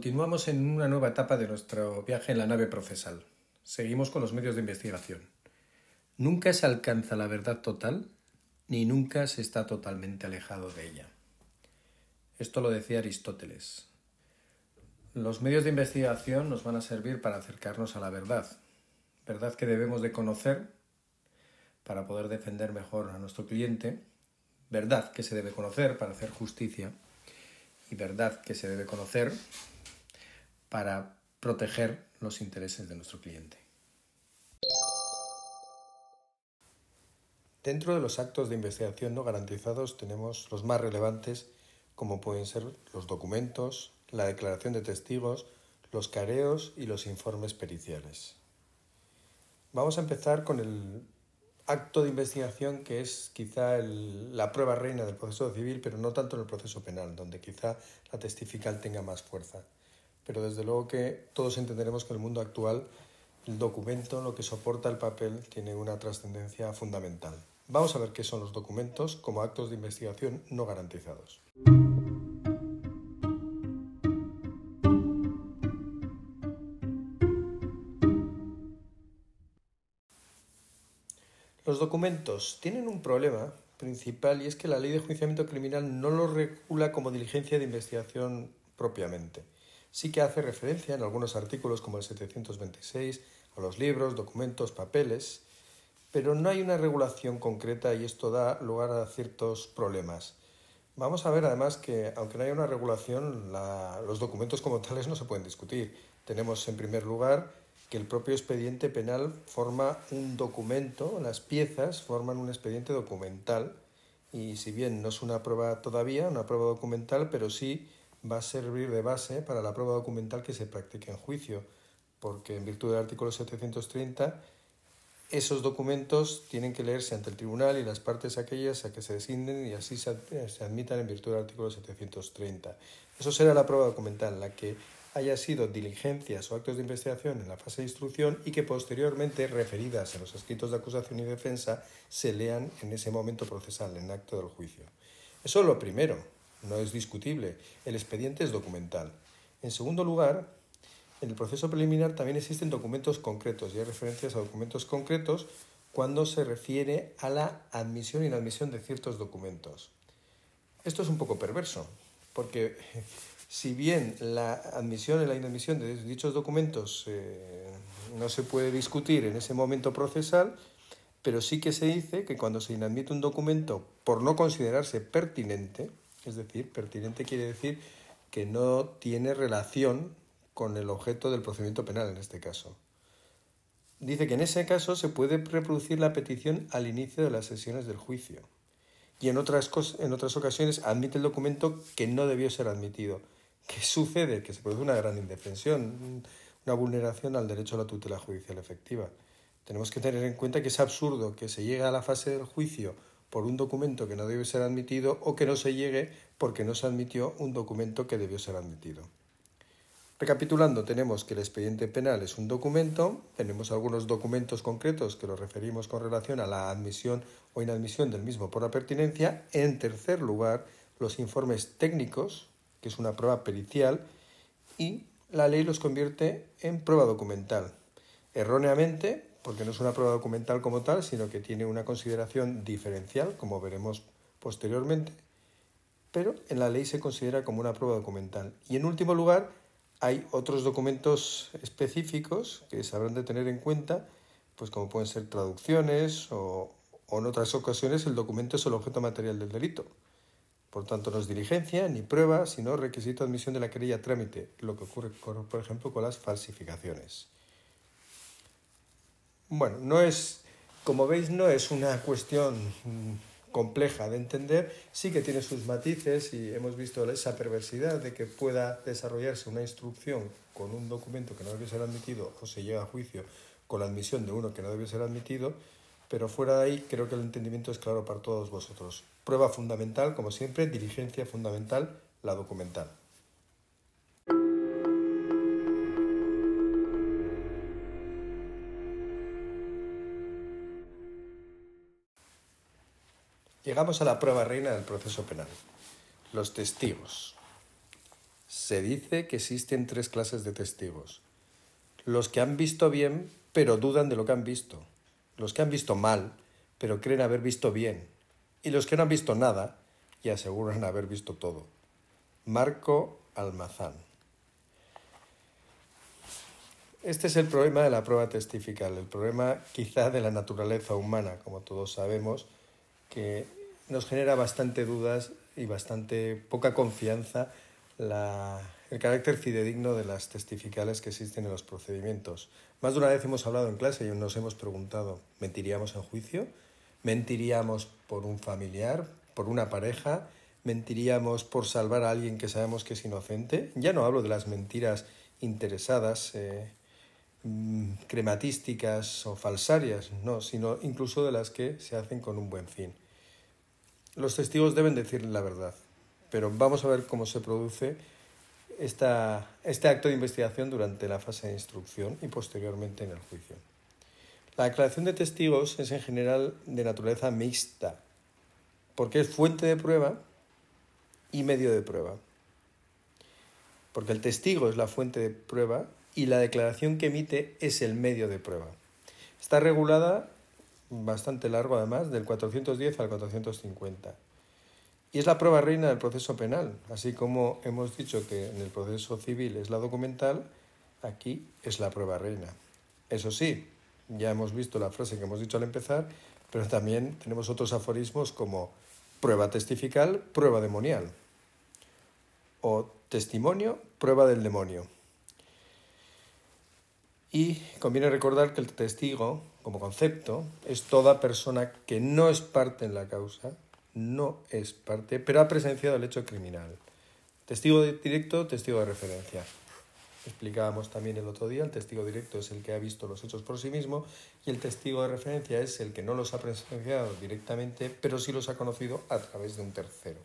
Continuamos en una nueva etapa de nuestro viaje en la nave procesal. Seguimos con los medios de investigación. Nunca se alcanza la verdad total, ni nunca se está totalmente alejado de ella. Esto lo decía Aristóteles. Los medios de investigación nos van a servir para acercarnos a la verdad, verdad que debemos de conocer para poder defender mejor a nuestro cliente, verdad que se debe conocer para hacer justicia y verdad que se debe conocer para proteger los intereses de nuestro cliente. Dentro de los actos de investigación no garantizados tenemos los más relevantes como pueden ser los documentos, la declaración de testigos, los careos y los informes periciales. Vamos a empezar con el acto de investigación que es quizá la prueba reina del proceso civil, pero no tanto en el proceso penal, donde quizá la testifical tenga más fuerza. Pero desde luego que todos entenderemos que en el mundo actual el documento, lo que soporta el papel, tiene una trascendencia fundamental. Vamos a ver qué son los documentos como actos de investigación no garantizados. Los documentos tienen un problema principal y es que la ley de juiciamiento criminal no los regula como diligencia de investigación propiamente. Sí que hace referencia en algunos artículos como el 726 a los libros, documentos, papeles, pero no hay una regulación concreta y esto da lugar a ciertos problemas. Vamos a ver además que aunque no haya una regulación, los documentos como tales no se pueden discutir. Tenemos en primer lugar que el propio expediente penal forma un documento, las piezas forman un expediente documental y si bien no es una prueba todavía, una prueba documental, pero sí va a servir de base para la prueba documental que se practique en juicio, porque en virtud del artículo 730 esos documentos tienen que leerse ante el tribunal y las partes aquellas a que se designen y así se, admitan en virtud del artículo 730. Eso será la prueba documental, la que haya sido diligencias o actos de investigación en la fase de instrucción y que posteriormente, referidas en los escritos de acusación y defensa, se lean en ese momento procesal, en acto del juicio. Eso es lo primero, no es discutible. El expediente es documental. En segundo lugar, en el proceso preliminar también existen documentos concretos y hay referencias a documentos concretos cuando se refiere a la admisión y inadmisión de ciertos documentos. Esto es un poco perverso, porque si bien la admisión y la inadmisión de dichos documentos eh, no se puede discutir en ese momento procesal, pero sí que se dice que cuando se inadmite un documento por no considerarse pertinente, es decir, pertinente quiere decir que no tiene relación con el objeto del procedimiento penal en este caso. Dice que en ese caso se puede reproducir la petición al inicio de las sesiones del juicio y en otras, en otras ocasiones admite el documento que no debió ser admitido ¿Qué sucede? Que se produce una gran indefensión, una vulneración al derecho a la tutela judicial efectiva. Tenemos que tener en cuenta que es absurdo que se llegue a la fase del juicio por un documento que no debe ser admitido o que no se llegue porque no se admitió un documento que debió ser admitido. Recapitulando, tenemos que el expediente penal es un documento, tenemos algunos documentos concretos que los referimos con relación a la admisión o inadmisión del mismo por la pertinencia. En tercer lugar, los informes técnicos, que es una prueba pericial, y la ley los convierte en prueba documental. Erróneamente, porque no es una prueba documental como tal, sino que tiene una consideración diferencial, como veremos posteriormente, pero en la ley se considera como una prueba documental. Y en último lugar, hay otros documentos específicos que se habrán de tener en cuenta, pues como pueden ser traducciones o, o en otras ocasiones el documento es el objeto material del delito. Por tanto, no es diligencia ni prueba, sino requisito de admisión de la querella a trámite, lo que ocurre, por ejemplo, con las falsificaciones. Bueno, no es, como veis, no es una cuestión compleja de entender, sí que tiene sus matices y hemos visto esa perversidad de que pueda desarrollarse una instrucción con un documento que no debe ser admitido o se llega a juicio con la admisión de uno que no debe ser admitido, pero fuera de ahí creo que el entendimiento es claro para todos vosotros. Prueba fundamental, como siempre, diligencia fundamental, la documental. Llegamos a la prueba reina del proceso penal, los testigos. Se dice que existen tres clases de testigos. Los que han visto bien, pero dudan de lo que han visto. Los que han visto mal, pero creen haber visto bien. Y los que no han visto nada y aseguran haber visto todo. Marco Almazán. Este es el problema de la prueba testifical, el problema quizá de la naturaleza humana, como todos sabemos, que nos genera bastante dudas y bastante poca confianza el carácter fidedigno de las testificales que existen en los procedimientos. Más de una vez hemos hablado en clase y nos hemos preguntado, ¿mentiríamos en juicio? ¿Mentiríamos por un familiar, por una pareja? ¿Mentiríamos por salvar a alguien que sabemos que es inocente? Ya no hablo de las mentiras interesadas, eh, mm, crematísticas o falsarias, no, sino incluso de las que se hacen con un buen fin. Los testigos deben decir la verdad, pero vamos a ver cómo se produce esta, este acto de investigación durante la fase de instrucción y posteriormente en el juicio. La declaración de testigos es en general de naturaleza mixta, porque es fuente de prueba y medio de prueba. Porque el testigo es la fuente de prueba y la declaración que emite es el medio de prueba. Está regulada bastante largo además, del 410 al 450. Y es la prueba reina del proceso penal, así como hemos dicho que en el proceso civil es la documental, aquí es la prueba reina. Eso sí, ya hemos visto la frase que hemos dicho al empezar, pero también tenemos otros aforismos como prueba testifical, prueba demonial, o testimonio, prueba del demonio. Y conviene recordar que el testigo, como concepto, es toda persona que no es parte en la causa, no es parte, pero ha presenciado el hecho criminal. Testigo directo, testigo de referencia. Explicábamos también el otro día, el testigo directo es el que ha visto los hechos por sí mismo y el testigo de referencia es el que no los ha presenciado directamente, pero sí los ha conocido a través de un tercero.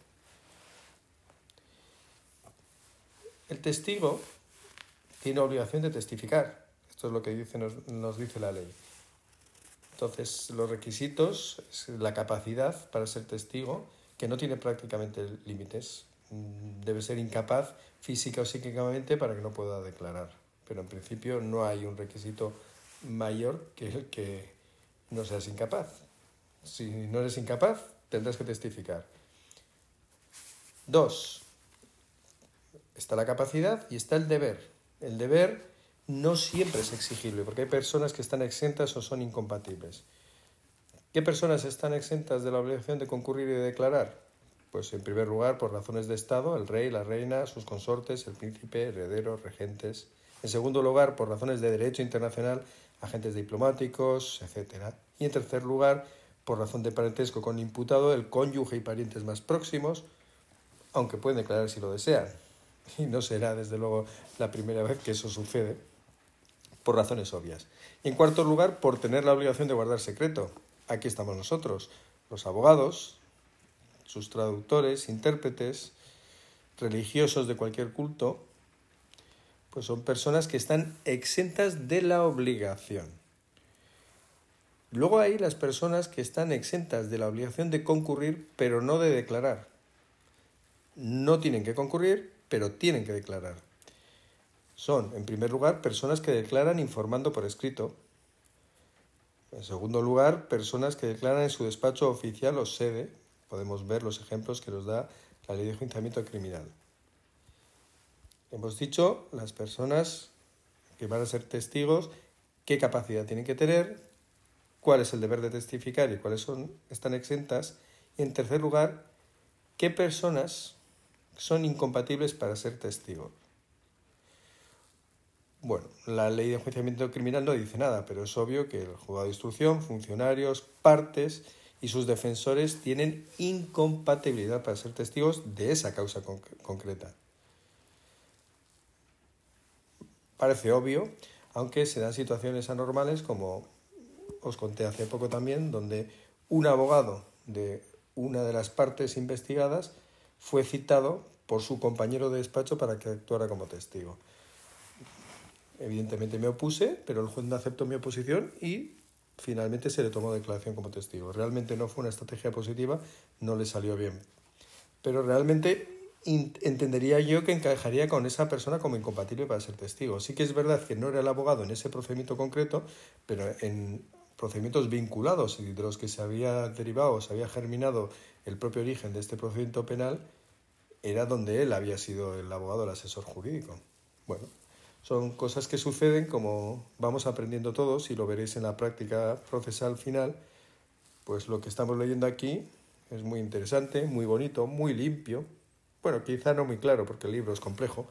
El testigo tiene obligación de testificar. Esto es lo que dice, nos, nos dice la ley. Entonces, los requisitos es la capacidad para ser testigo, que no tiene prácticamente límites. Mm, debe ser incapaz física o psíquicamente para que no pueda declarar. Pero en principio no hay un requisito mayor que el que no seas incapaz. Si no eres incapaz, tendrás que testificar. Dos, está la capacidad y está el deber. El deber no siempre es exigible, porque hay personas que están exentas o son incompatibles. ¿Qué personas están exentas de la obligación de concurrir y de declarar? Pues en primer lugar, por razones de Estado, el rey, la reina, sus consortes, el príncipe, herederos, regentes. En segundo lugar, por razones de derecho internacional, agentes diplomáticos, etc. Y en tercer lugar, por razón de parentesco con imputado, el cónyuge y parientes más próximos, aunque pueden declarar si lo desean. Y no será, desde luego, la primera vez que eso sucede por razones obvias. Y en cuarto lugar, por tener la obligación de guardar secreto. Aquí estamos nosotros, los abogados, sus traductores, intérpretes, religiosos de cualquier culto, pues son personas que están exentas de la obligación. Luego hay las personas que están exentas de la obligación de concurrir, pero no de declarar. No tienen que concurrir, pero tienen que declarar son, en primer lugar, personas que declaran informando por escrito. En segundo lugar, personas que declaran en su despacho oficial o sede. Podemos ver los ejemplos que nos da la ley de enjuiciamiento criminal. Hemos dicho las personas que van a ser testigos, qué capacidad tienen que tener, cuál es el deber de testificar y cuáles son, están exentas. Y en tercer lugar, qué personas son incompatibles para ser testigos. Bueno, la ley de enjuiciamiento criminal no dice nada, pero es obvio que el juzgado de instrucción, funcionarios, partes y sus defensores tienen incompatibilidad para ser testigos de esa causa concreta. Parece obvio, aunque se dan situaciones anormales como os conté hace poco también, donde un abogado de una de las partes investigadas fue citado por su compañero de despacho para que actuara como testigo. Evidentemente me opuse, pero el juez no aceptó mi oposición y finalmente se le tomó declaración como testigo. Realmente no fue una estrategia positiva, no le salió bien. Pero realmente entendería yo que encajaría con esa persona como incompatible para ser testigo. Sí que es verdad que no era el abogado en ese procedimiento concreto, pero en procedimientos vinculados y de los que se había derivado, se había germinado el propio origen de este procedimiento penal, era donde él había sido el abogado, el asesor jurídico. Bueno, son cosas que suceden como vamos aprendiendo todos y lo veréis en la práctica procesal final, pues lo que estamos leyendo aquí es muy interesante, muy bonito, muy limpio. Bueno, quizá no muy claro porque el libro es complejo,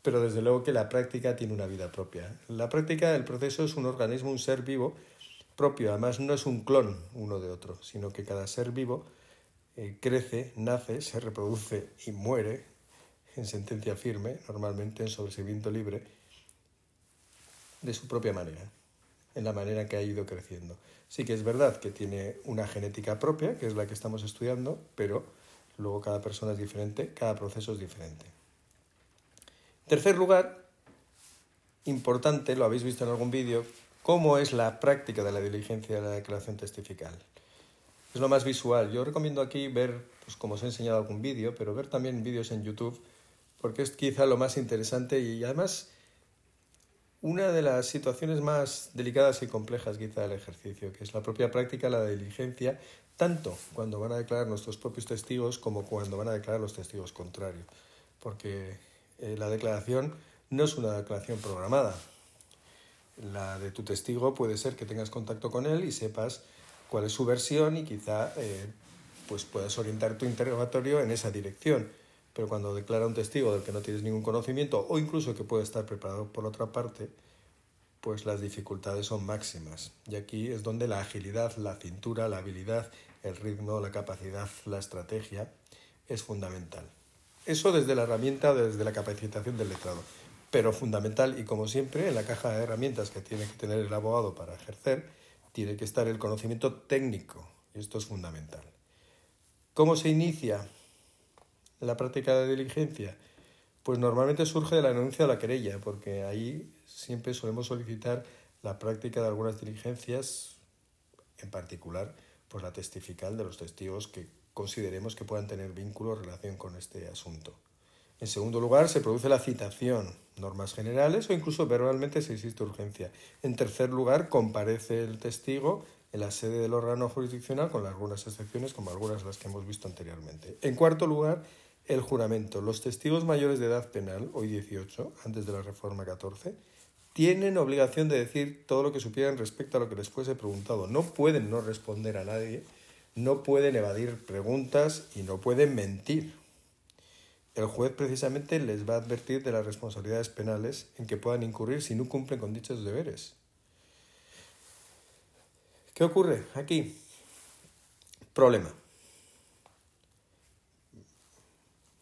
pero desde luego que la práctica tiene una vida propia. La práctica, el proceso es un organismo, un ser vivo propio, además no es un clon uno de otro, sino que cada ser vivo eh, crece, nace, se reproduce y muere en sentencia firme, normalmente en sobreseimiento libre, de su propia manera, en la manera que ha ido creciendo. Sí que es verdad que tiene una genética propia, que es la que estamos estudiando, pero luego cada persona es diferente, cada proceso es diferente. Tercer lugar, importante, lo habéis visto en algún vídeo, cómo es la práctica de la diligencia de la declaración testifical. Es lo más visual. Yo recomiendo aquí ver, pues como os he enseñado algún vídeo, pero ver también vídeos en YouTube, porque es quizá lo más interesante y además una de las situaciones más delicadas y complejas quizá del ejercicio, que es la propia práctica, la diligencia, tanto cuando van a declarar nuestros propios testigos como cuando van a declarar los testigos contrarios. Porque eh, la declaración no es una declaración programada. La de tu testigo puede ser que tengas contacto con él y sepas cuál es su versión y quizá eh, pues puedas orientar tu interrogatorio en esa dirección pero cuando declara un testigo del que no tienes ningún conocimiento o incluso que puede estar preparado por otra parte, pues las dificultades son máximas. Y aquí es donde la agilidad, la cintura, la habilidad, el ritmo, la capacidad, la estrategia es fundamental. Eso desde la herramienta, desde la capacitación del letrado. Pero fundamental y como siempre en la caja de herramientas que tiene que tener el abogado para ejercer, tiene que estar el conocimiento técnico. Y esto es fundamental. ¿Cómo se inicia? La práctica de diligencia? Pues normalmente surge de la denuncia de la querella, porque ahí siempre solemos solicitar la práctica de algunas diligencias, en particular pues la testifical de los testigos que consideremos que puedan tener vínculo o relación con este asunto. En segundo lugar, se produce la citación, normas generales o incluso verbalmente si existe urgencia. En tercer lugar, comparece el testigo en la sede del órgano jurisdiccional con algunas excepciones como algunas de las que hemos visto anteriormente. En cuarto lugar, el juramento. Los testigos mayores de edad penal, hoy 18, antes de la reforma 14, tienen obligación de decir todo lo que supieran respecto a lo que les fuese preguntado. No pueden no responder a nadie, no pueden evadir preguntas y no pueden mentir. El juez precisamente les va a advertir de las responsabilidades penales en que puedan incurrir si no cumplen con dichos deberes. ¿Qué ocurre aquí? Problema.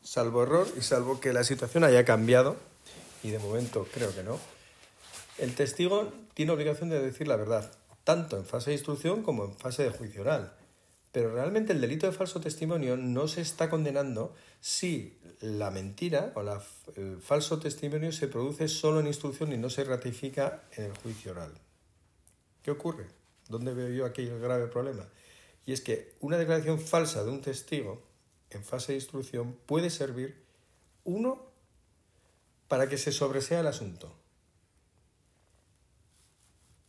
Salvo error y salvo que la situación haya cambiado, y de momento creo que no, el testigo tiene obligación de decir la verdad, tanto en fase de instrucción como en fase de juicio oral. Pero realmente el delito de falso testimonio no se está condenando si la mentira o el falso testimonio se produce solo en instrucción y no se ratifica en el juicio oral. ¿Qué ocurre? ¿Dónde veo yo aquí el grave problema? Y es que una declaración falsa de un testigo en fase de instrucción puede servir, uno, para que se sobresea el asunto,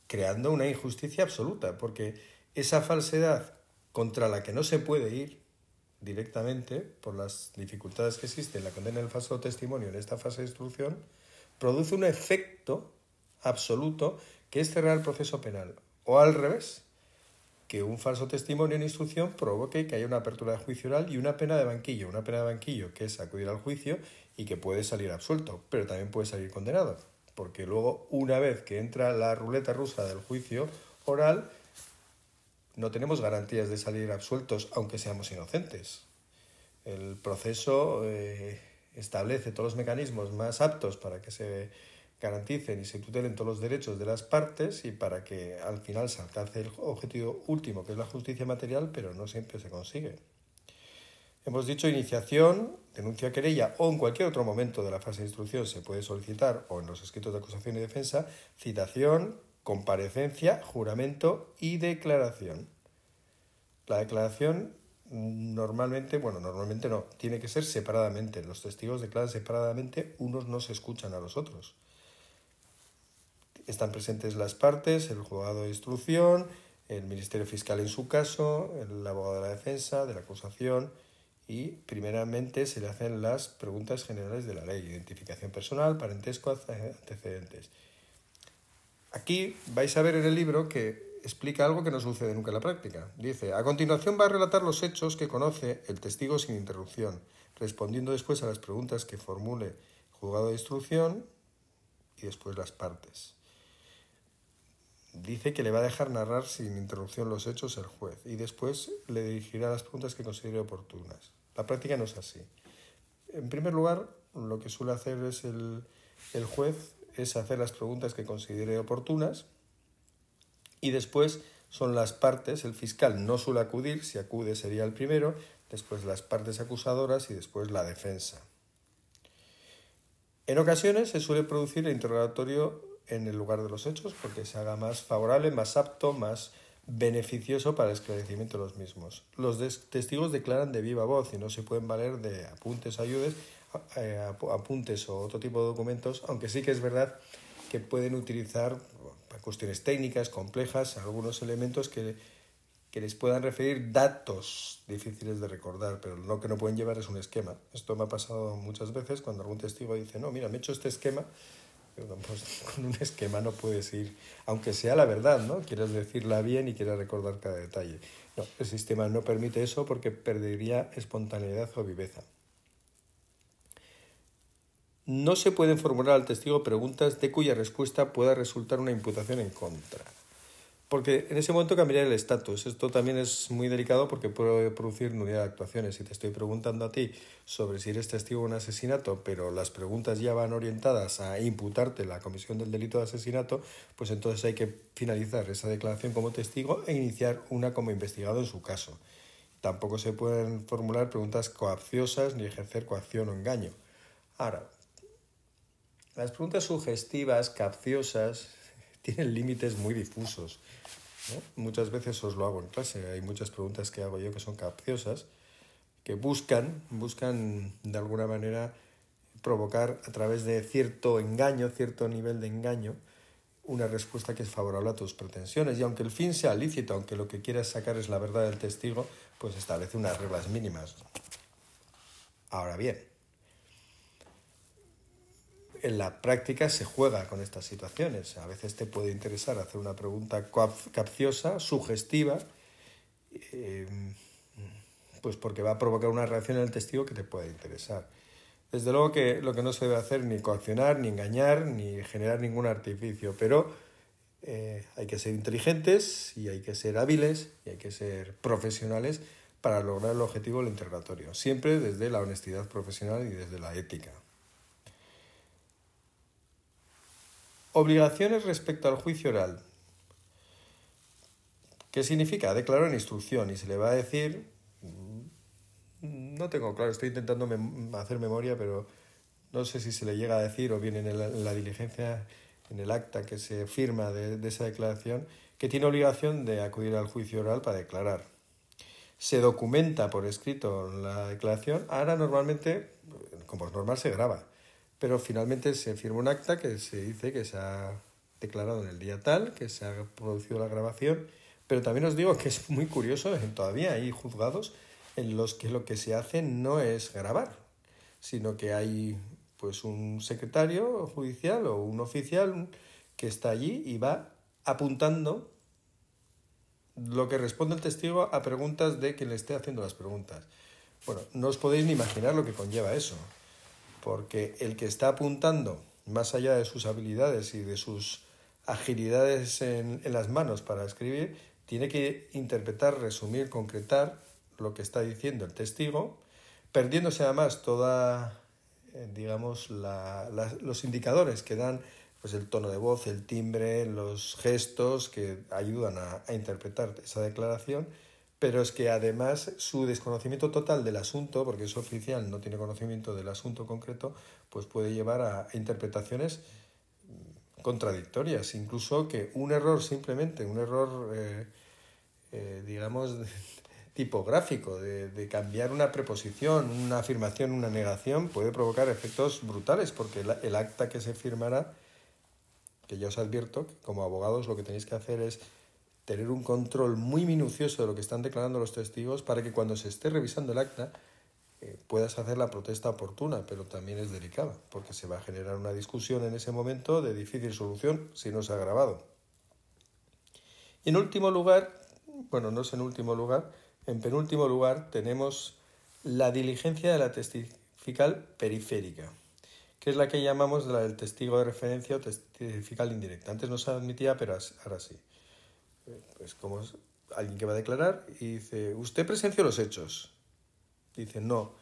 creando una injusticia absoluta, porque esa falsedad contra la que no se puede ir directamente por las dificultades que existen en la condena del falso testimonio en esta fase de instrucción, produce un efecto absoluto que es cerrar el proceso penal. O al revés, que un falso testimonio en instrucción provoque que haya una apertura de juicio oral y una pena de banquillo. Una pena de banquillo que es acudir al juicio y que puede salir absuelto, pero también puede salir condenado. Porque luego, una vez que entra la ruleta rusa del juicio oral, no tenemos garantías de salir absueltos aunque seamos inocentes. El proceso eh, establece todos los mecanismos más aptos para que se garanticen y se tutelen todos los derechos de las partes y para que al final se alcance el objetivo último, que es la justicia material, pero no siempre se consigue. Hemos dicho iniciación, denuncia querella o en cualquier otro momento de la fase de instrucción se puede solicitar o en los escritos de acusación y defensa citación, comparecencia, juramento y declaración. La declaración normalmente, bueno, normalmente no, tiene que ser separadamente. Los testigos declaran separadamente, unos no se escuchan a los otros. Están presentes las partes, el juzgado de instrucción, el Ministerio Fiscal en su caso, el abogado de la defensa, de la acusación y primeramente se le hacen las preguntas generales de la ley, identificación personal, parentesco, antecedentes. Aquí vais a ver en el libro que explica algo que no sucede nunca en la práctica. Dice, a continuación va a relatar los hechos que conoce el testigo sin interrupción, respondiendo después a las preguntas que formule el juzgado de instrucción y después las partes. Dice que le va a dejar narrar sin interrupción los hechos el juez y después le dirigirá las preguntas que considere oportunas. La práctica no es así. En primer lugar, lo que suele hacer es el, el juez es hacer las preguntas que considere oportunas y después son las partes, el fiscal no suele acudir, si acude sería el primero, después las partes acusadoras y después la defensa. En ocasiones se suele producir el interrogatorio en el lugar de los hechos porque se haga más favorable, más apto, más beneficioso para el esclarecimiento de los mismos. Los testigos declaran de viva voz y no se pueden valer de apuntes ayudes, eh, apuntes o otro tipo de documentos, aunque sí que es verdad que pueden utilizar cuestiones técnicas complejas, algunos elementos que, que les puedan referir datos difíciles de recordar, pero lo que no pueden llevar es un esquema. Esto me ha pasado muchas veces cuando algún testigo dice, no, mira, me he hecho este esquema, con un esquema no puedes ir, aunque sea la verdad, ¿no? Quieres decirla bien y quieres recordar cada detalle. No, el sistema no permite eso porque perdería espontaneidad o viveza. No se pueden formular al testigo preguntas de cuya respuesta pueda resultar una imputación en contra porque en ese momento cambiaría el estatus. Esto también es muy delicado porque puede producir nulidad de actuaciones. Si te estoy preguntando a ti sobre si eres testigo de un asesinato, pero las preguntas ya van orientadas a imputarte la comisión del delito de asesinato, pues entonces hay que finalizar esa declaración como testigo e iniciar una como investigado en su caso. Tampoco se pueden formular preguntas coacciosas ni ejercer coacción o engaño. Ahora, las preguntas sugestivas, capciosas, tienen límites muy difusos. Muchas veces os lo hago en clase, hay muchas preguntas que hago yo que son capciosas, que buscan, buscan de alguna manera provocar a través de cierto engaño, cierto nivel de engaño, una respuesta que es favorable a tus pretensiones. Y aunque el fin sea lícito, aunque lo que quieras sacar es la verdad del testigo, pues establece unas reglas mínimas. Ahora bien, en la práctica se juega con estas situaciones. A veces te puede interesar hacer una pregunta capciosa, sugestiva, eh, pues porque va a provocar una reacción en el testigo que te puede interesar. Desde luego que lo que no se debe hacer ni coaccionar, ni engañar, ni generar ningún artificio, pero eh, hay que ser inteligentes y hay que ser hábiles y hay que ser profesionales para lograr el objetivo del interrogatorio, siempre desde la honestidad profesional y desde la ética. Obligaciones respecto al juicio oral. ¿Qué significa? Declarar en instrucción y se le va a decir, mm, no tengo claro, estoy intentando hacer memoria, pero no sé si se le llega a decir o bien en, la diligencia, en el acta que se firma de, esa declaración, que tiene obligación de acudir al juicio oral para declarar. Se documenta por escrito la declaración, ahora normalmente, como es normal, se graba pero finalmente se firma un acta que se dice que se ha declarado en el día tal, que se ha producido la grabación, pero también os digo que es muy curioso, todavía hay juzgados en los que lo que se hace no es grabar, sino que hay pues un secretario judicial o un oficial que está allí y va apuntando lo que responde el testigo a preguntas de quien le esté haciendo las preguntas. Bueno, no os podéis ni imaginar lo que conlleva eso porque el que está apuntando más allá de sus habilidades y de sus agilidades en, las manos para escribir, tiene que interpretar, resumir, concretar lo que está diciendo el testigo, perdiéndose además toda, eh, digamos, los indicadores que dan pues el tono de voz, el timbre, los gestos que ayudan a interpretar esa declaración pero es que además su desconocimiento total del asunto, porque es oficial, no tiene conocimiento del asunto concreto, pues puede llevar a interpretaciones contradictorias, incluso que un error simplemente, un error, eh, eh, digamos, tipográfico, de, de, cambiar una preposición, una afirmación, una negación, puede provocar efectos brutales, porque el, el acta que se firmará, que ya os advierto, que como abogados lo que tenéis que hacer es tener un control muy minucioso de lo que están declarando los testigos para que cuando se esté revisando el acta eh, puedas hacer la protesta oportuna, pero también es delicada, porque se va a generar una discusión en ese momento de difícil solución si no se ha grabado. Y en último lugar, bueno, no es en último lugar, en penúltimo lugar tenemos la diligencia de la testifical periférica, que es la que llamamos la del testigo de referencia o testifical indirecta. Antes no se admitía, pero ahora sí. Eh, pues como alguien que va a declarar y dice, ¿usted presenció los hechos? Dice, no,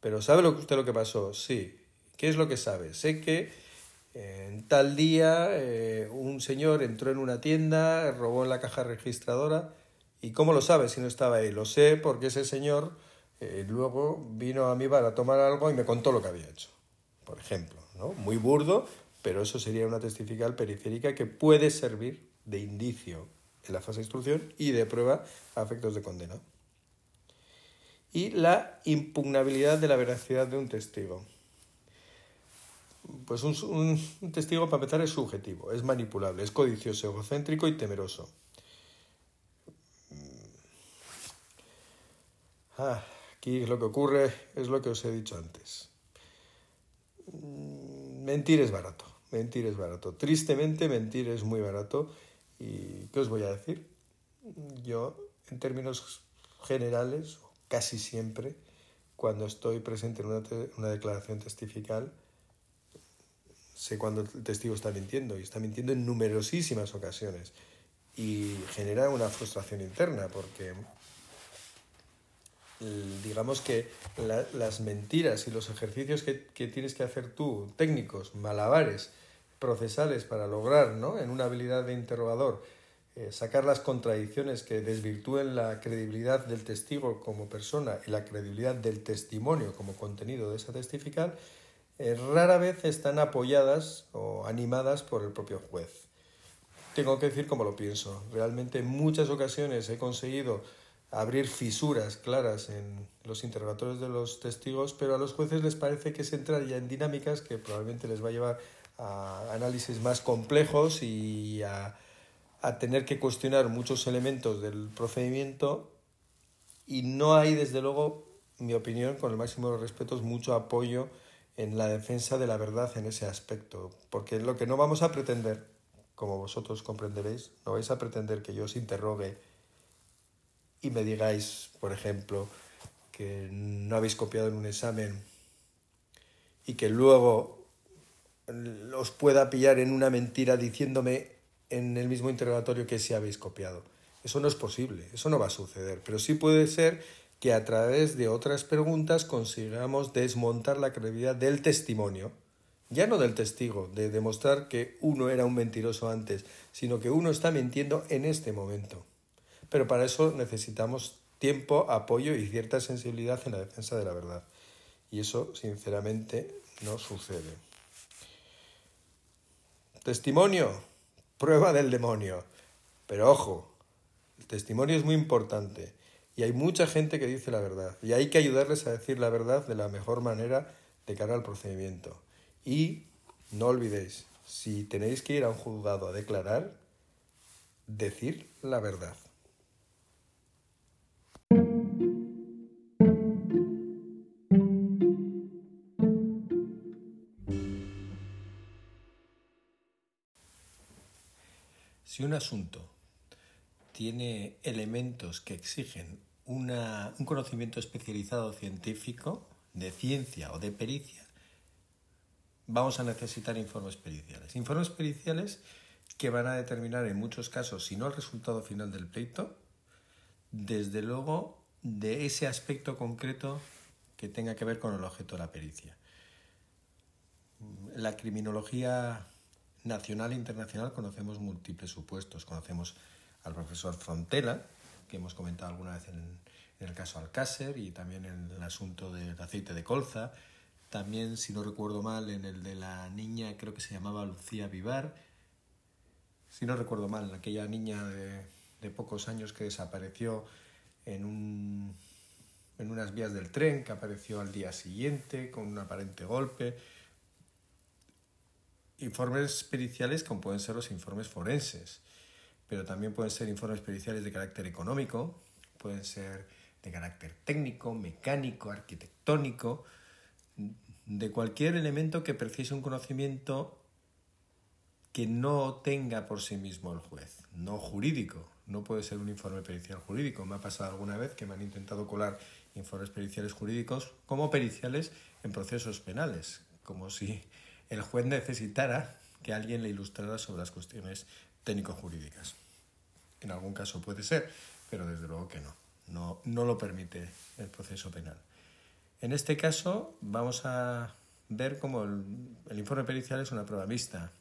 pero ¿sabe usted lo que pasó? Sí. ¿Qué es lo que sabe? Sé que en tal día eh, un señor entró en una tienda, robó en la caja registradora ¿Y cómo lo sabes si no estaba ahí? Lo sé porque ese señor eh, luego vino a mi bar a tomar algo y me contó lo que había hecho, por ejemplo. ¿no? Muy burdo, pero eso sería una testifical periférica que puede servir de indicio en la fase de instrucción y de prueba a efectos de condena. Y la impugnabilidad de la veracidad de un testigo. Pues un, testigo, para empezar, es subjetivo, es manipulable, es codicioso, egocéntrico y temeroso. Ah, aquí lo que ocurre es lo que os he dicho antes. Mentir es barato, mentir es barato. Tristemente, mentir es muy barato. ¿Y qué os voy a decir? Yo, en términos generales, casi siempre, cuando estoy presente en una, declaración testifical, sé cuando el testigo está mintiendo y está mintiendo en numerosísimas ocasiones y genera una frustración interna porque digamos que las mentiras y los ejercicios que, tienes que hacer tú, técnicos, malabares, procesales para lograr, ¿no? En una habilidad de interrogador, eh, sacar las contradicciones que desvirtúen la credibilidad del testigo como persona y la credibilidad del testimonio como contenido de esa testifical, eh, rara vez están apoyadas o animadas por el propio juez. Tengo que decir como lo pienso. Realmente en muchas ocasiones he conseguido abrir fisuras claras en los interrogatorios de los testigos, pero a los jueces les parece que es entrar ya en dinámicas que probablemente les va a llevar a análisis más complejos y a, a tener que cuestionar muchos elementos del procedimiento. Y no hay, desde luego, mi opinión, con el máximo de los respetos, mucho apoyo en la defensa de la verdad en ese aspecto, porque lo que no vamos a pretender, como vosotros comprenderéis, no vais a pretender que yo os interrogue y me digáis, por ejemplo, que no habéis copiado en un examen y que luego os pueda pillar en una mentira diciéndome en el mismo interrogatorio que sí habéis copiado. Eso no es posible, eso no va a suceder, pero sí puede ser que a través de otras preguntas consigamos desmontar la credibilidad del testimonio, ya no del testigo, de demostrar que uno era un mentiroso antes, sino que uno está mintiendo en este momento pero para eso necesitamos tiempo, apoyo y cierta sensibilidad en la defensa de la verdad. Y eso, sinceramente, no sucede. Testimonio, prueba del demonio. Pero ojo, el testimonio es muy importante y hay mucha gente que dice la verdad y hay que ayudarles a decir la verdad de la mejor manera de cara al procedimiento. Y no olvidéis, si tenéis que ir a un juzgado a declarar, decir la verdad. Si un asunto tiene elementos que exigen un conocimiento especializado científico, de ciencia o de pericia, vamos a necesitar informes periciales. Informes periciales que van a determinar en muchos casos, si no el resultado final del pleito, desde luego de ese aspecto concreto que tenga que ver con el objeto de la pericia. La criminología nacional e internacional conocemos múltiples supuestos. Conocemos al profesor Frontela, que hemos comentado alguna vez en, el caso Alcácer y también en el asunto del aceite de colza. También, si no recuerdo mal, en el de la niña, creo que se llamaba Lucía Vivar. Si no recuerdo mal, aquella niña de, de pocos años que desapareció en, un, en unas vías del tren que apareció al día siguiente con un aparente golpe. Informes periciales como pueden ser los informes forenses, pero también pueden ser informes periciales de carácter económico, pueden ser de carácter técnico, mecánico, arquitectónico, de cualquier elemento que precise un conocimiento que no tenga por sí mismo el juez, no jurídico, no puede ser un informe pericial jurídico. Me ha pasado alguna vez que me han intentado colar informes periciales jurídicos como periciales en procesos penales, como si el juez necesitara que alguien le ilustrara sobre las cuestiones técnico-jurídicas. En algún caso puede ser, pero desde luego que no no, no lo permite el proceso penal. En este caso vamos a ver cómo el, informe pericial es una prueba mixta.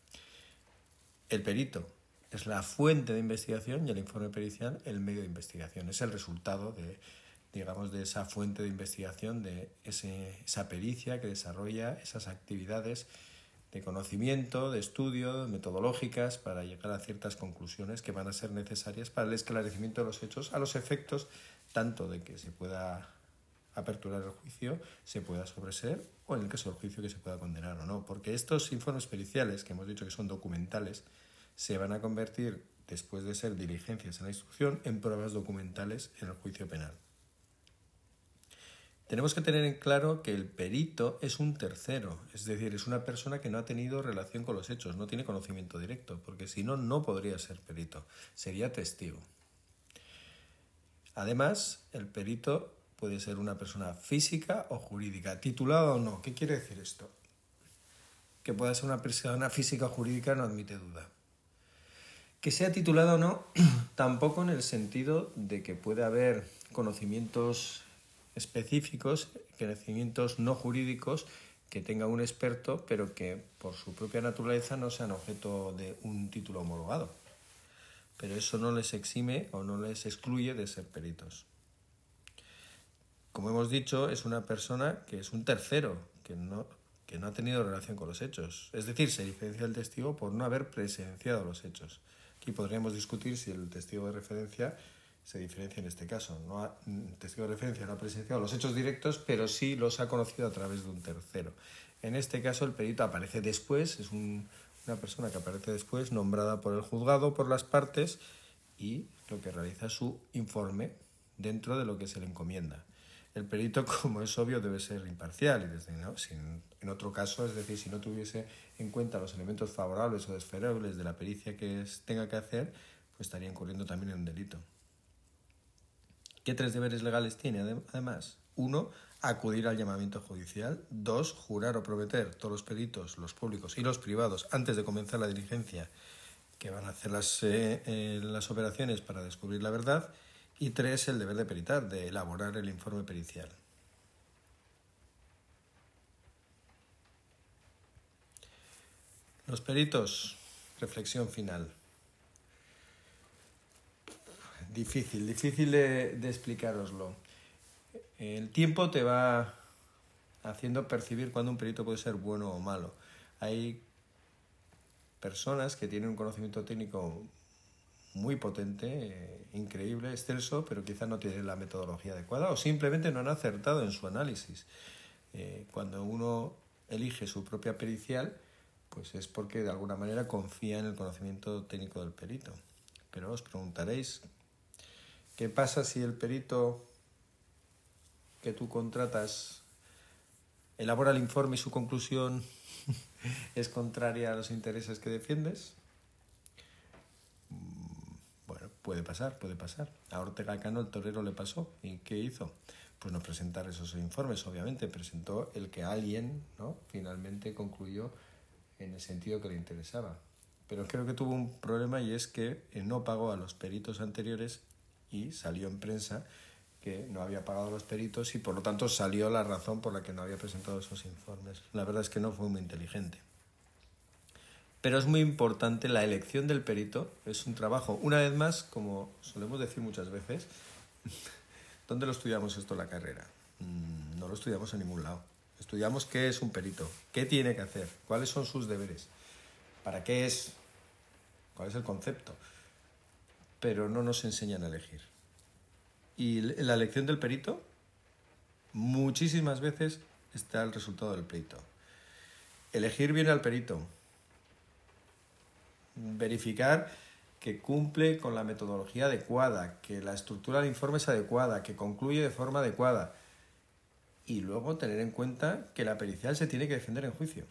El perito es la fuente de investigación y el informe pericial el medio de investigación. Es el resultado de, digamos, de esa fuente de investigación, de esa pericia que desarrolla esas actividades de conocimiento, de estudio, metodológicas para llegar a ciertas conclusiones que van a ser necesarias para el esclarecimiento de los hechos a los efectos tanto de que se pueda aperturar el juicio, se pueda sobreser o en el caso del juicio que se pueda condenar o no. Porque estos informes periciales, que hemos dicho que son documentales, se van a convertir, después de ser diligencias en la instrucción, en pruebas documentales en el juicio penal. Tenemos que tener en claro que el perito es un tercero, es decir, es una persona que no ha tenido relación con los hechos, no tiene conocimiento directo, porque si no, no podría ser perito, sería testigo. Además, el perito puede ser una persona física o jurídica, titulado o no. ¿Qué quiere decir esto? Que pueda ser una persona física o jurídica no admite duda. Que sea titulado o no, tampoco en el sentido de que puede haber conocimientos específicos, conocimientos no jurídicos que tenga un experto, pero que por su propia naturaleza no sean objeto de un título homologado pero eso no les exime o no les excluye de ser peritos. Como hemos dicho, es una persona que es un tercero, que no, que no ha tenido relación con los hechos. Es decir, se diferencia el testigo por no haber presenciado los hechos. Aquí podríamos discutir si el testigo de referencia se diferencia en este caso. No el testigo de referencia no ha presenciado los hechos directos, pero sí los ha conocido a través de un tercero. En este caso, el perito aparece después, es un, una persona que aparece después, nombrada por el juzgado, por las partes, y lo que realiza su informe dentro de lo que se le encomienda. El perito, como es obvio, debe ser imparcial y desde, ¿no? en otro caso, es decir, si no tuviese en cuenta los elementos favorables o desfavorables de la pericia que tenga que hacer, pues estaría incurriendo también en un delito. ¿Qué tres deberes legales tiene además? Uno, acudir al llamamiento judicial. Dos, jurar o prometer todos los peritos, los públicos y los privados, antes de comenzar la diligencia, que van a hacer las, eh, eh, las operaciones para descubrir la verdad. Y tres, el deber de peritar, de elaborar el informe pericial. Los peritos, reflexión final. Difícil, difícil de, de explicaroslo. El tiempo te va haciendo percibir cuando un perito puede ser bueno o malo. Hay personas que tienen un conocimiento técnico muy potente, eh, increíble, excelso, pero quizás no tienen la metodología adecuada o simplemente no han acertado en su análisis. Eh, cuando uno elige su propia pericial, pues es porque de alguna manera confía en el conocimiento técnico del perito. Pero os preguntaréis, ¿qué pasa si el perito que tú contratas elabora el informe y su conclusión es contraria a los intereses que defiendes? Mm, bueno, puede pasar, puede pasar. A Ortega Cano el torero le pasó. ¿Y qué hizo? Pues no presentar esos informes, obviamente. Presentó el que alguien, ¿no? Finalmente concluyó en el sentido que le interesaba. Pero creo que tuvo un problema y es que no pagó a los peritos anteriores y salió en prensa que no había pagado los peritos y por lo tanto salió la razón por la que no había presentado esos informes. La verdad es que no fue muy inteligente. Pero es muy importante la elección del perito, es un trabajo, una vez más, como solemos decir muchas veces, ¿dónde lo estudiamos esto en la carrera? Mm, no lo estudiamos en ningún lado. Estudiamos qué es un perito, qué tiene que hacer, cuáles son sus deberes, para qué es, cuál es el concepto, pero no nos enseñan a elegir. Y en la elección del perito, muchísimas veces está el resultado del pleito. Elegir bien al perito. Verificar que cumple con la metodología adecuada, que la estructura del informe es adecuada, que concluye de forma adecuada. Y luego tener en cuenta que la pericial se tiene que defender en juicio.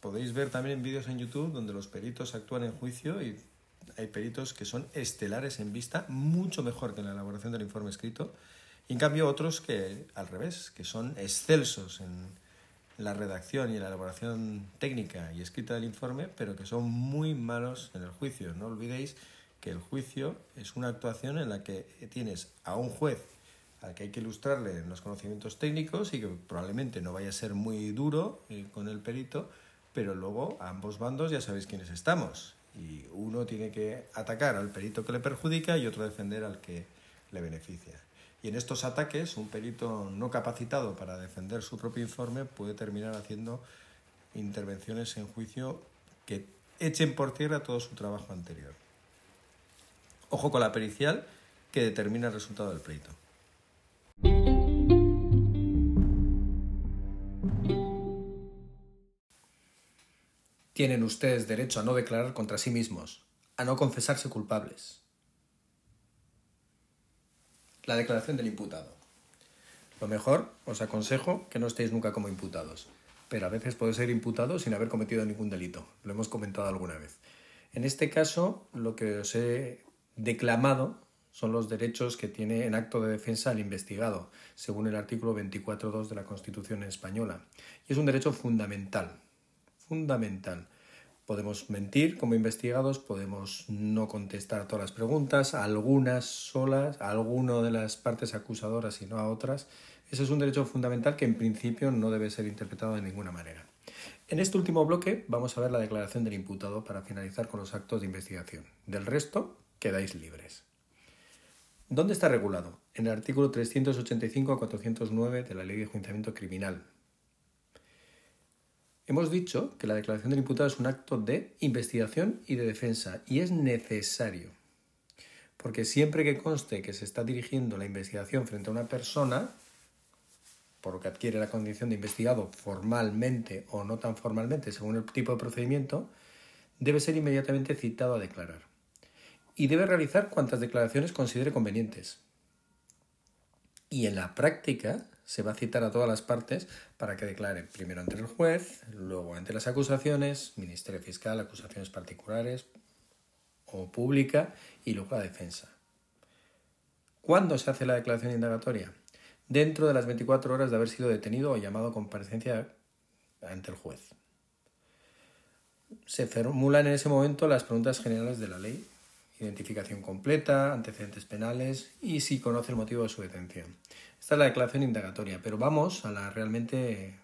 Podéis ver también vídeos en YouTube donde los peritos actúan en juicio y hay peritos que son estelares en vista, mucho mejor que en la elaboración del informe escrito, y en cambio otros que al revés, que son excelsos en la redacción y en la elaboración técnica y escrita del informe, pero que son muy malos en el juicio. No olvidéis que el juicio es una actuación en la que tienes a un juez al que hay que ilustrarle los conocimientos técnicos y que probablemente no vaya a ser muy duro eh, con el perito, pero luego ambos bandos ya sabéis quiénes estamos. Y uno tiene que atacar al perito que le perjudica y otro defender al que le beneficia. Y en estos ataques, un perito no capacitado para defender su propio informe puede terminar haciendo intervenciones en juicio que echen por tierra todo su trabajo anterior. Ojo con la pericial que determina el resultado del pleito. Tienen ustedes derecho a no declarar contra sí mismos, a no confesarse culpables. La declaración del imputado. Lo mejor, os aconsejo que no estéis nunca como imputados, pero a veces puede ser imputado sin haber cometido ningún delito. Lo hemos comentado alguna vez. En este caso, lo que os he declamado son los derechos que tiene en acto de defensa el investigado, según el artículo 24.2 de la Constitución española. Y es un derecho fundamental, fundamental. Podemos mentir como investigados, podemos no contestar todas las preguntas, algunas solas, a alguno de las partes acusadoras y no a otras. Ese es un derecho fundamental que en principio no debe ser interpretado de ninguna manera. En este último bloque vamos a ver la declaración del imputado para finalizar con los actos de investigación. Del resto, quedáis libres. ¿Dónde está regulado? En el artículo 385 a 409 de la Ley de Enjuiciamiento Criminal. Hemos dicho que la declaración del imputado es un acto de investigación y de defensa y es necesario. Porque siempre que conste que se está dirigiendo la investigación frente a una persona, por lo que adquiere la condición de investigado formalmente o no tan formalmente según el tipo de procedimiento, debe ser inmediatamente citado a declarar y debe realizar cuantas declaraciones considere convenientes. Y en la práctica se va a citar a todas las partes para que declaren primero ante el juez, luego ante las acusaciones, Ministerio Fiscal, acusaciones particulares o pública y luego la defensa. ¿Cuándo se hace la declaración indagatoria? Dentro de las 24 horas de haber sido detenido o llamado a comparecencia ante el juez. Se formulan en ese momento las preguntas generales de la ley identificación completa, antecedentes penales y si conoce el motivo de su detención. Esta es la declaración indagatoria, pero vamos a la realmente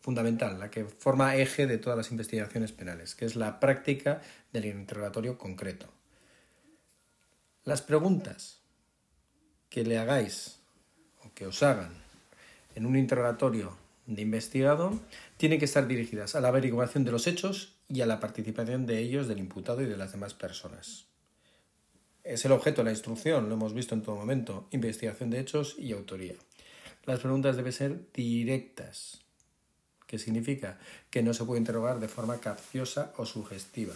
fundamental, la que forma eje de todas las investigaciones penales, que es la práctica del interrogatorio concreto. Las preguntas que le hagáis o que os hagan en un interrogatorio de investigado tienen que estar dirigidas a la averiguación de los hechos y a la participación de ellos del imputado y de las demás personas es el objeto de la instrucción, lo hemos visto en todo momento, investigación de hechos y autoría. Las preguntas deben ser directas, que significa que no se puede interrogar de forma capciosa o sugestiva.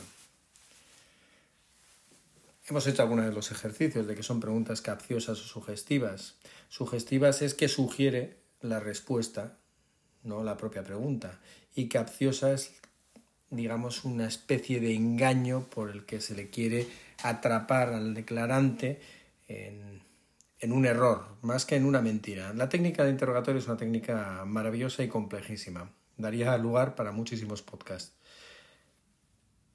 Hemos hecho algunos de los ejercicios de que son preguntas capciosas o sugestivas. Sugestivas es que sugiere la respuesta, no la propia pregunta. Y capciosa es, digamos, una especie de engaño por el que se le quiere atrapar al declarante en, un error, más que en una mentira. La técnica de interrogatorio es una técnica maravillosa y complejísima. Daría lugar para muchísimos podcasts.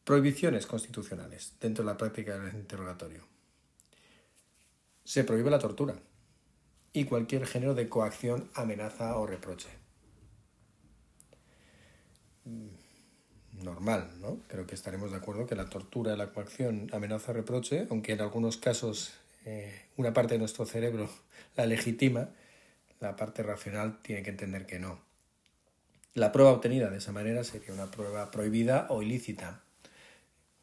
Prohibiciones constitucionales dentro de la práctica del interrogatorio. Se prohíbe la tortura y cualquier género de coacción, amenaza o reproche normal, ¿no? Creo que estaremos de acuerdo que la tortura, la coacción, amenaza, reproche, aunque en algunos casos eh, una parte de nuestro cerebro la legitima, la parte racional tiene que entender que no. La prueba obtenida de esa manera sería una prueba prohibida o ilícita.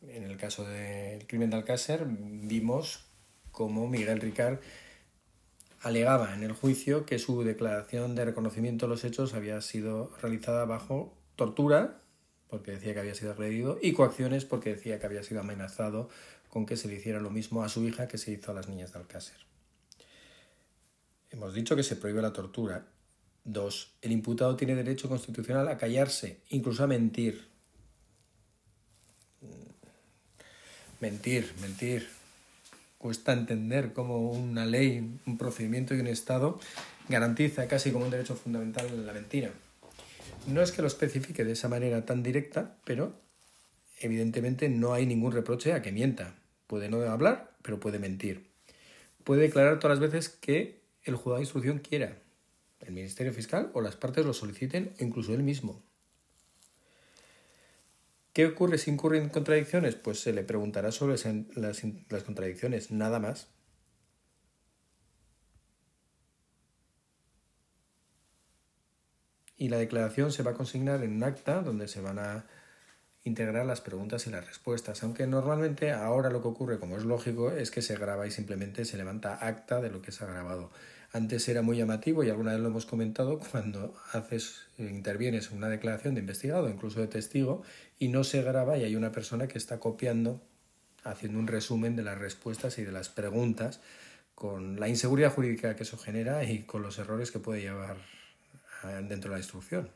En el caso del crimen de Alcácer vimos cómo Miguel Ricard alegaba en el juicio que su declaración de reconocimiento de los hechos había sido realizada bajo tortura, porque decía que había sido agredido, y coacciones, porque decía que había sido amenazado con que se le hiciera lo mismo a su hija que se hizo a las niñas de Alcácer. Hemos dicho que se prohíbe la tortura. Dos, el imputado tiene derecho constitucional a callarse, incluso a mentir. Mentir, mentir. Cuesta entender cómo una ley, un procedimiento y un Estado garantiza casi como un derecho fundamental la mentira. No es que lo especifique de esa manera tan directa, pero evidentemente no hay ningún reproche a que mienta. Puede no hablar, pero puede mentir. Puede declarar todas las veces que el juzgado de instrucción quiera, el Ministerio Fiscal o las partes lo soliciten o incluso él mismo. ¿Qué ocurre si incurren contradicciones? Pues se le preguntará sobre las, contradicciones, nada más. Y la declaración se va a consignar en un acta donde se van a integrar las preguntas y las respuestas, aunque normalmente ahora lo que ocurre, como es lógico, es que se graba y simplemente se levanta acta de lo que se ha grabado. Antes era muy llamativo y alguna vez lo hemos comentado cuando haces intervienes en una declaración de investigado, incluso de testigo, y no se graba y hay una persona que está copiando, haciendo un resumen de las respuestas y de las preguntas con la inseguridad jurídica que eso genera y con los errores que puede llevar dentro de la instrucción.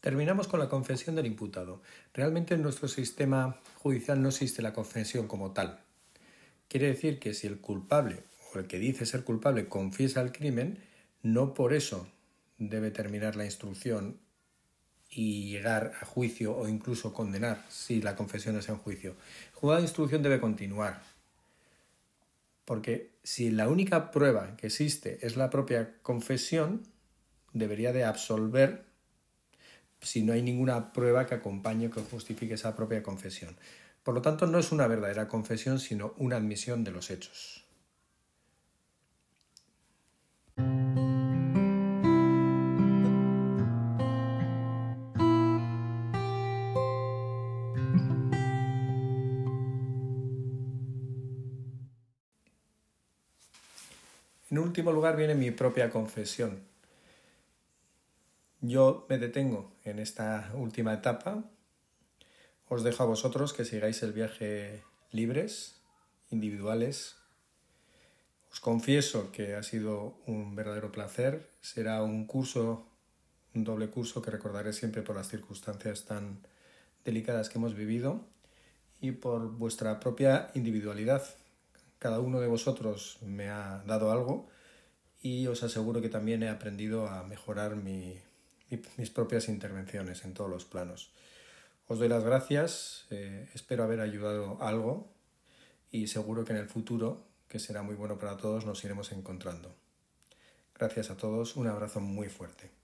Terminamos con la confesión del imputado. Realmente en nuestro sistema judicial no existe la confesión como tal. Quiere decir que si el culpable o el que dice ser culpable confiesa el crimen, no por eso debe terminar la instrucción y llegar a juicio o incluso condenar si la confesión es en juicio. El juzgado de instrucción debe continuar. Porque si la única prueba que existe es la propia confesión, debería de absolver si no hay ninguna prueba que acompañe o que justifique esa propia confesión. Por lo tanto, no es una verdadera confesión, sino una admisión de los hechos. En último lugar viene mi propia confesión. Yo me detengo en esta última etapa os dejo a vosotros que sigáis el viaje libres, individuales. Os confieso que ha sido un verdadero placer. Será un curso, un doble curso que recordaré siempre por las circunstancias tan delicadas que hemos vivido y por vuestra propia individualidad. Cada uno de vosotros me ha dado algo y os aseguro que también he aprendido a mejorar mis propias intervenciones en todos los planos. Os doy las gracias, eh, espero haber ayudado algo y seguro que en el futuro, que será muy bueno para todos, nos iremos encontrando. Gracias a todos, un abrazo muy fuerte.